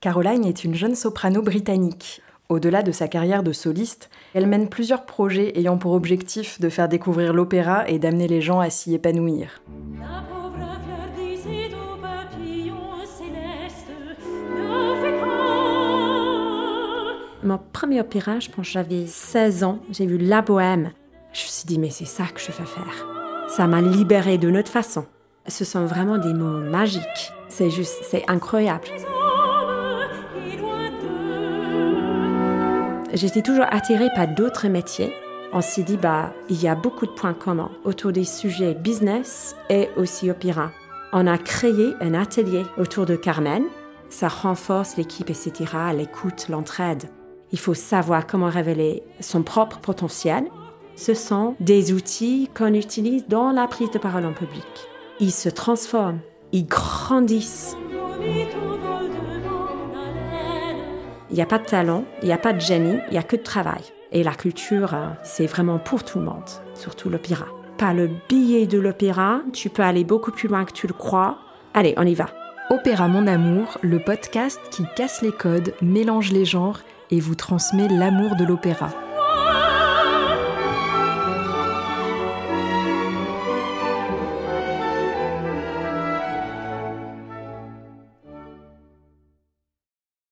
Caroline est une jeune soprano britannique. Au-delà de sa carrière de soliste, elle mène plusieurs projets ayant pour objectif de faire découvrir l'opéra et d'amener les gens à s'y épanouir. Mon premier opéra, je pense que j'avais 16 ans, j'ai vu La Bohème. Je me suis dit, mais c'est ça que je veux faire. Ça m'a libérée de notre façon. Ce sont vraiment des mots magiques. C'est juste, c'est incroyable. J'étais toujours attirée par d'autres métiers. On s'est dit, bah, il y a beaucoup de points communs autour des sujets business et aussi opéra. On a créé un atelier autour de Carmen. Ça renforce l'équipe, etc., l'écoute, l'entraide. Il faut savoir comment révéler son propre potentiel. Ce sont des outils qu'on utilise dans la prise de parole en public. Ils se transforment, ils grandissent. Il n'y a pas de talent, il n'y a pas de génie, il n'y a que de travail. Et la culture, euh, c'est vraiment pour tout le monde, surtout l'opéra. Par le billet de l'opéra, tu peux aller beaucoup plus loin que tu le crois. Allez, on y va. Opéra Mon Amour, le podcast qui casse les codes, mélange les genres et vous transmet l'amour de l'opéra.